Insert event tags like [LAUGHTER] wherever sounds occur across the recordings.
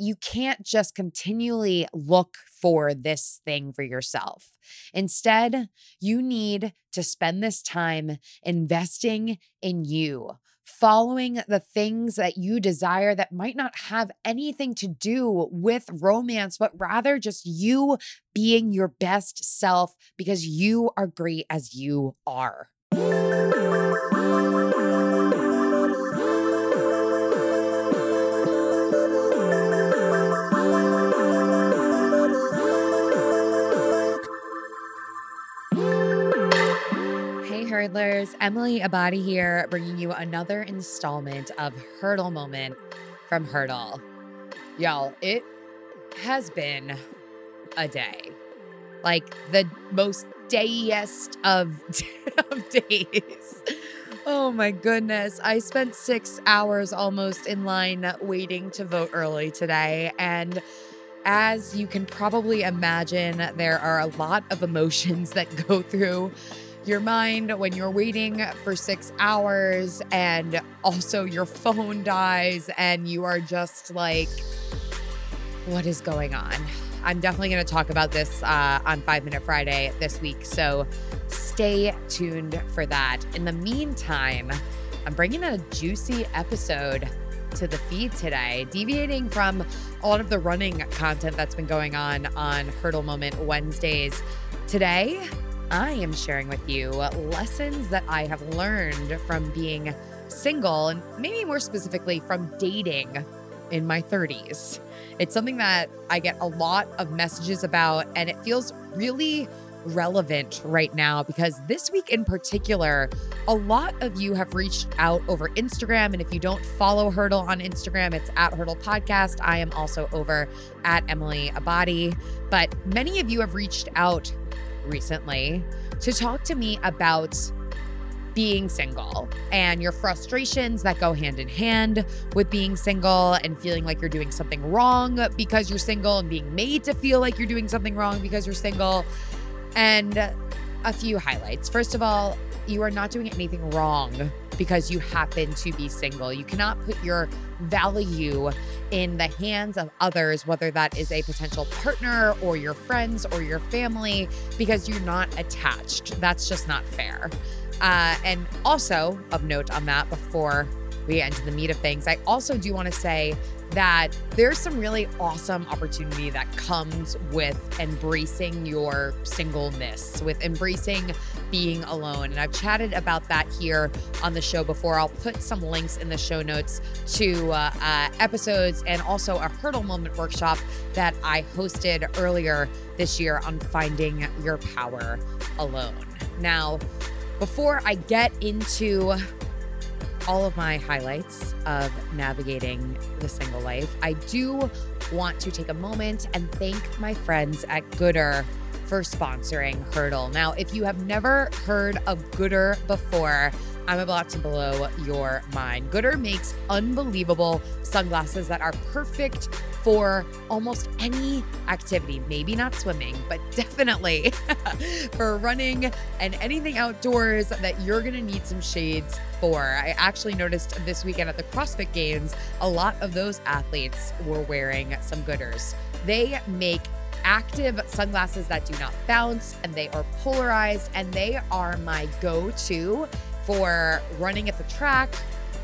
you can't just continually look for this thing for yourself. Instead, you need to spend this time investing in you, following the things that you desire that might not have anything to do with romance, but rather just you being your best self because you are great as you are. Hurdlers. Emily Abbate here, bringing you another installment of Hurdle Moment from Hurdle. Y'all, it has been a day. Like the most dayest of, [LAUGHS] of days. Oh my goodness. I spent six hours almost in line waiting to vote early today. And as you can probably imagine, there are a lot of emotions that go through your mind when you're waiting for six hours and also your phone dies and you are just like, what is going on? I'm definitely going to talk about this uh, on Five Minute Friday this week. So stay tuned for that. In the meantime, I'm bringing a juicy episode to the feed today, deviating from all of the running content that's been going on on Hurdle Moment Wednesdays. Today, I am sharing with you lessons that I have learned from being single and maybe more specifically from dating in my 30s. It's something that I get a lot of messages about, and it feels really relevant right now because this week in particular, a lot of you have reached out over Instagram. And if you don't follow Hurdle on Instagram, it's at Hurdle Podcast. I am also over at Emily Abbate. But many of you have reached out recently to talk to me about being single and your frustrations that go hand in hand with being single and feeling like you're doing something wrong because you're single and being made to feel like you're doing something wrong because you're single. And a few highlights. First of all, you are not doing anything wrong because you happen to be single. You cannot put your value in the hands of others, whether that is a potential partner or your friends or your family, because you're not attached. That's just not fair. Uh, and also, of note on that, before we get into the meat of things, I also do want to say that there's some really awesome opportunity that comes with embracing your singleness, with embracing being alone. And I've chatted about that here on the show before. I'll put some links in the show notes to uh, uh, episodes and also a hurdle moment workshop that I hosted earlier this year on finding your power alone. Now, before I get into all of my highlights of navigating the single life, I do want to take a moment and thank my friends at Goodr for sponsoring Hurdle. Now, if you have never heard of Goodr before, I'm about to blow your mind. Goodr makes unbelievable sunglasses that are perfect for almost any activity. Maybe not swimming, but [LAUGHS] definitely [LAUGHS] for running and anything outdoors that you're going to need some shades for. I actually noticed this weekend at the CrossFit Games, a lot of those athletes were wearing some Goodrs. They make active sunglasses that do not bounce and they are polarized and they are my go to for running at the track,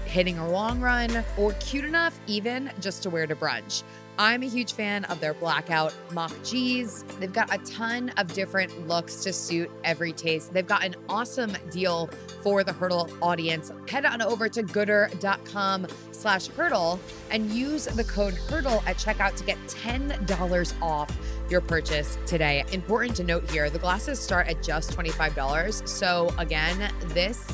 hitting a long run, or cute enough even just to wear to brunch. I'm a huge fan of their blackout Mach G's. They've got a ton of different looks to suit every taste. They've got an awesome deal for the Hurdle audience. Head on over to goodr.com slash hurdle and use the code hurdle at checkout to get $10 off your purchase today. Important to note here, the glasses start at just $25. So again, this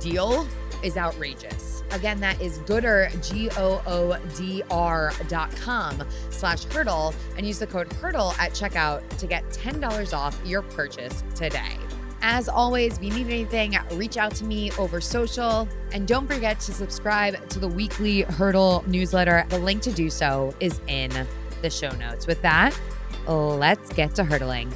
deal is outrageous. Again, that is Goodr, G O O D R dot com slash hurdle and use the code hurdle at checkout to get $10 off your purchase today. As always, if you need anything, reach out to me over social. And don't forget to subscribe to the weekly Hurdle newsletter. The link to do so is in the show notes. With that, let's get to hurdling.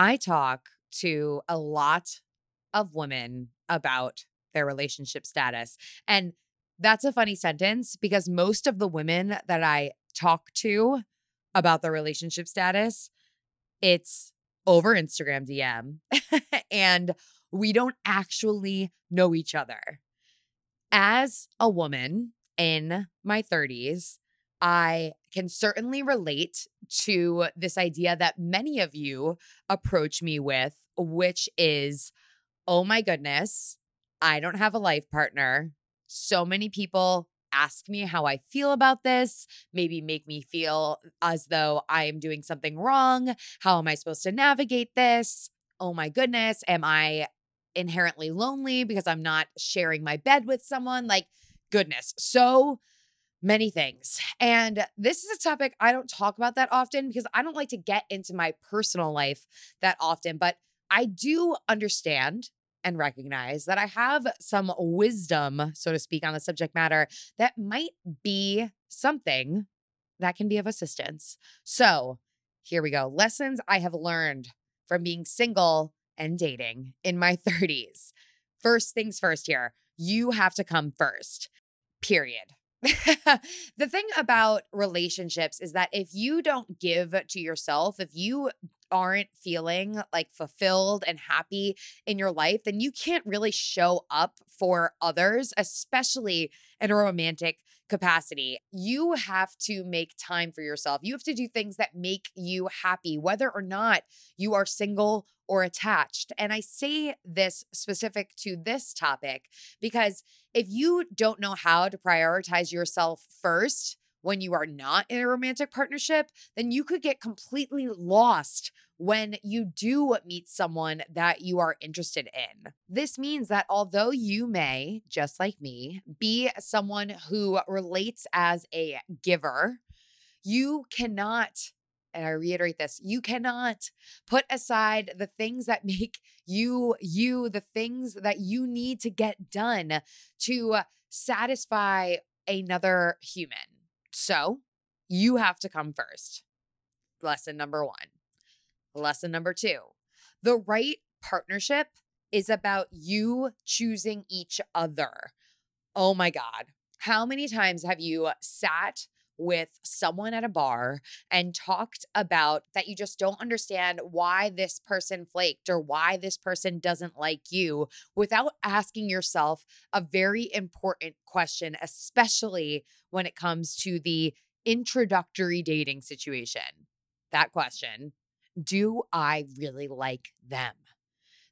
I talk to a lot of women about their relationship status. And that's a funny sentence because most of the women that I talk to about their relationship status, it's over Instagram DM [LAUGHS] and we don't actually know each other. As a woman in my 30s, I can certainly relate to this idea that many of you approach me with, which is, oh my goodness, I don't have a life partner. So many people ask me how I feel about this, maybe make me feel as though I am doing something wrong. How am I supposed to navigate this? Oh my goodness, am I inherently lonely because I'm not sharing my bed with someone? Like, goodness, so many things. And this is a topic I don't talk about that often because I don't like to get into my personal life that often, but I do understand and recognize that I have some wisdom, so to speak, on the subject matter that might be something that can be of assistance. So, here we go. Lessons I have learned from being single and dating in my [LAUGHS] 30s. First things first here, you have to come first, period. [LAUGHS] the thing about relationships is that if you don't give to yourself, if you aren't feeling like fulfilled and happy in your life, then you can't really show up for others, especially in a romantic capacity. You have to make time for yourself. You have to do things that make you happy, whether or not you are single or attached. And I say this specific to this topic because if you don't know how to prioritize yourself first, when you are not in a romantic partnership, then you could get completely lost when you do meet someone that you are interested in. This means that although you may, just like me, be someone who relates as a giver, you cannot and I reiterate this, you cannot put aside the things that [LAUGHS] make you you, the things that you need to get done to satisfy another human. So you have to come first. Lesson number one. Lesson number two the right partnership is about you choosing each other. Oh my God. How many times have you sat with someone at a bar and talked about that you just don't understand why this person flaked or why this person doesn't like you without asking yourself a very important question, especially when it comes to the introductory dating situation. That question Do I really like them?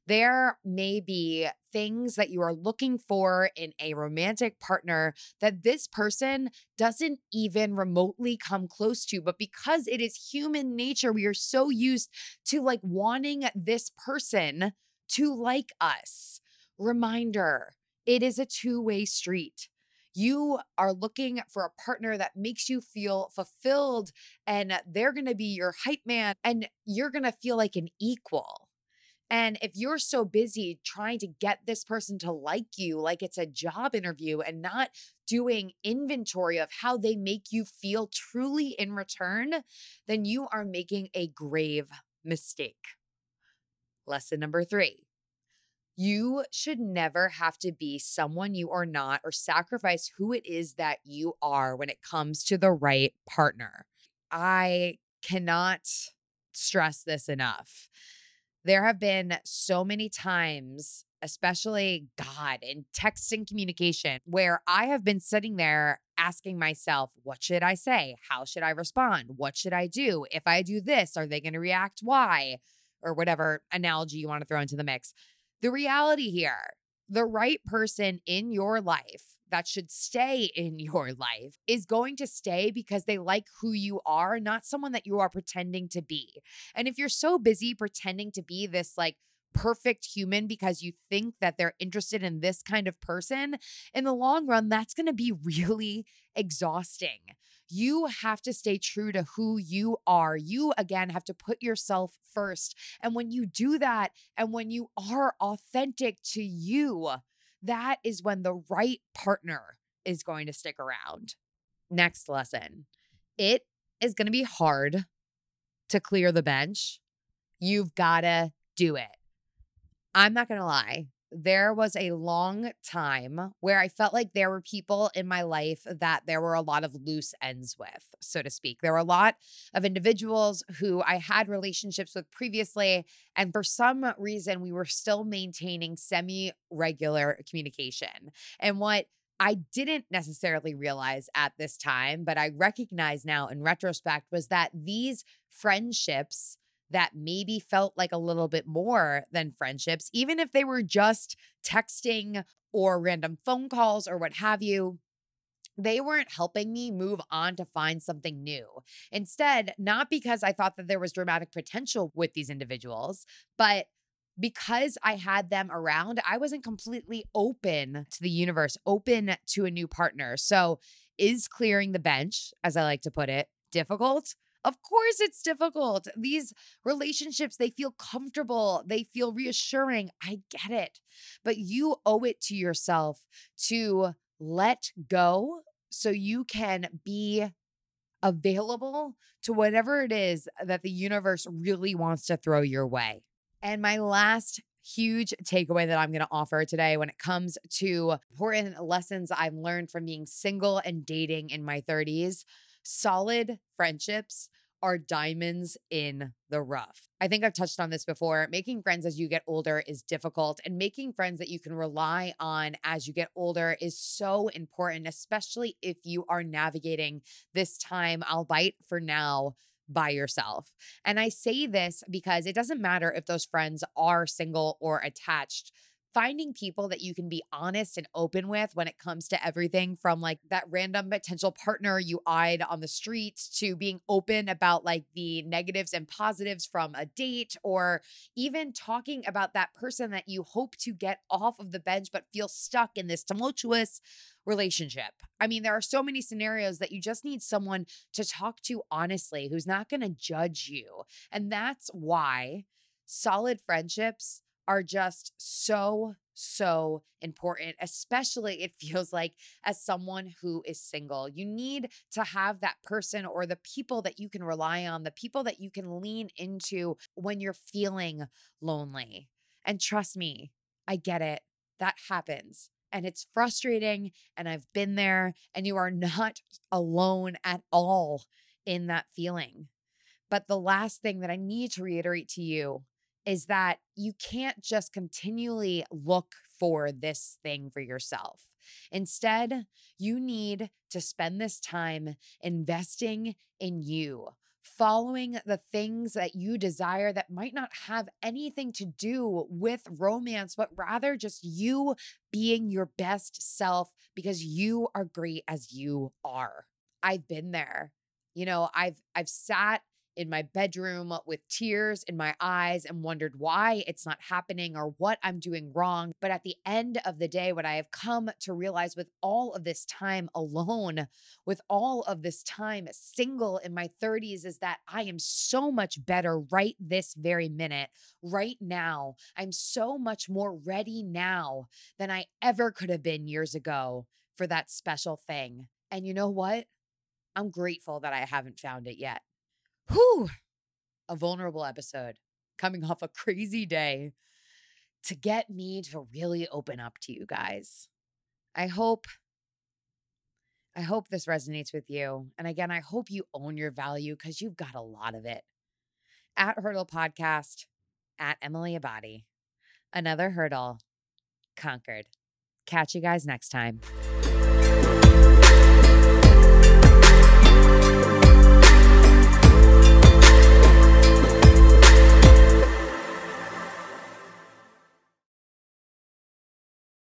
There may be things that you are looking for in a romantic partner that this person doesn't even remotely come close to. But because it is human nature, we are so used to like wanting this person to like us. Reminder it is a two way street. You are looking for a partner that makes you feel fulfilled, and they're gonna be your hype man, and you're gonna feel like an equal. And if you're so busy trying to get this person to like you, like it's a job interview, and not doing inventory of how they make you feel truly in return, then you are making a grave mistake. Lesson number three you should never have to be someone you are not or sacrifice who it is that you are when it comes to the right partner. I cannot stress this enough there have been so many times, especially God in texting communication, where I have been sitting there asking myself, what should I say? How should I respond? What should I do? If I do this, are they going to react? Why? Or whatever analogy you want to throw into the mix. The reality here, the right person in your life that should stay in your life is going to stay because they like who you are, not someone that you are pretending to be. And if you're so busy pretending to be this like perfect human because you think that they're interested in this kind of person, in the long run, that's going to be really exhausting. You have to stay true to who you are. You, again, have to put yourself first. And when you do that, and when you are authentic to you, that is when the right partner is going to stick around. Next lesson it is going to be hard to clear the bench. You've got to do it. I'm not going to lie. There was a long time where I felt like there were people in my life that there were a lot of loose ends with, so to speak. There were a lot of individuals who I had relationships with previously. And for some reason, we were still maintaining semi regular communication. And what I didn't necessarily realize at this time, but I recognize now in retrospect was that these friendships that maybe felt like a little bit more than friendships, even if they were just texting or random phone calls or what have you. They weren't helping me move on to find something new. Instead, not because I thought that there was dramatic potential with these individuals, but because I had them around, I wasn't completely open to the universe, open to a new partner. So, is clearing the bench, as I like to put it, difficult? Of course, it's difficult. These relationships, they feel comfortable, they feel reassuring. I get it. But you owe it to yourself to let go so you can be available to whatever it is that the universe really wants to throw your way. And my last huge takeaway that I'm going to offer today when it comes to important lessons I've learned from being single and dating in my 30s solid friendships are diamonds in the rough. I think I've touched on this before. Making friends as you get older is difficult, and making friends that you can rely on as you get older is so important, especially if you are navigating this time, albeit for now, by yourself. And I say this because it doesn't matter if those friends are single or attached finding people that you can be honest and open with when it comes to everything from like that random potential partner you eyed on the streets to being open about like the negatives and positives from a date or even talking about that person that you hope to get off of the bench but feel stuck in this tumultuous relationship. I mean, there are so many scenarios that you just need someone to talk to honestly who's not going to judge you. And that's why solid friendships are just so, so important, especially it feels like as someone who is single. You need to have that person or the people that you can rely on, the people that you can lean into when you're feeling lonely. And trust me, I get it. That happens. And it's frustrating. And I've been there. And you are not alone at all in that feeling. But the last thing that I need to reiterate to you is that you can't just continually look for this thing for yourself. Instead, you need to spend this time investing in you, following the things that you desire that might not have anything to do with romance, but rather just you being your best self because you are great as you are. I've been there. You know, I've I've sat in my bedroom with tears in my eyes and wondered why it's not happening or what I'm doing wrong. But at the end of the day, what I have come to realize with all of this time alone, with all of this time single in my 30s, is that I am so much better right this very minute, right now. I'm so much more ready now than I ever could have been years ago for that special thing. And you know what? I'm grateful that I haven't found it yet. Whew, a vulnerable episode coming off a crazy day to get me to really open up to you guys. I hope I hope this resonates with you. And again, I hope you own your value because you've got a lot of it. At Hurdle Podcast, at Emily Abbate. Another hurdle conquered. Catch you guys next time.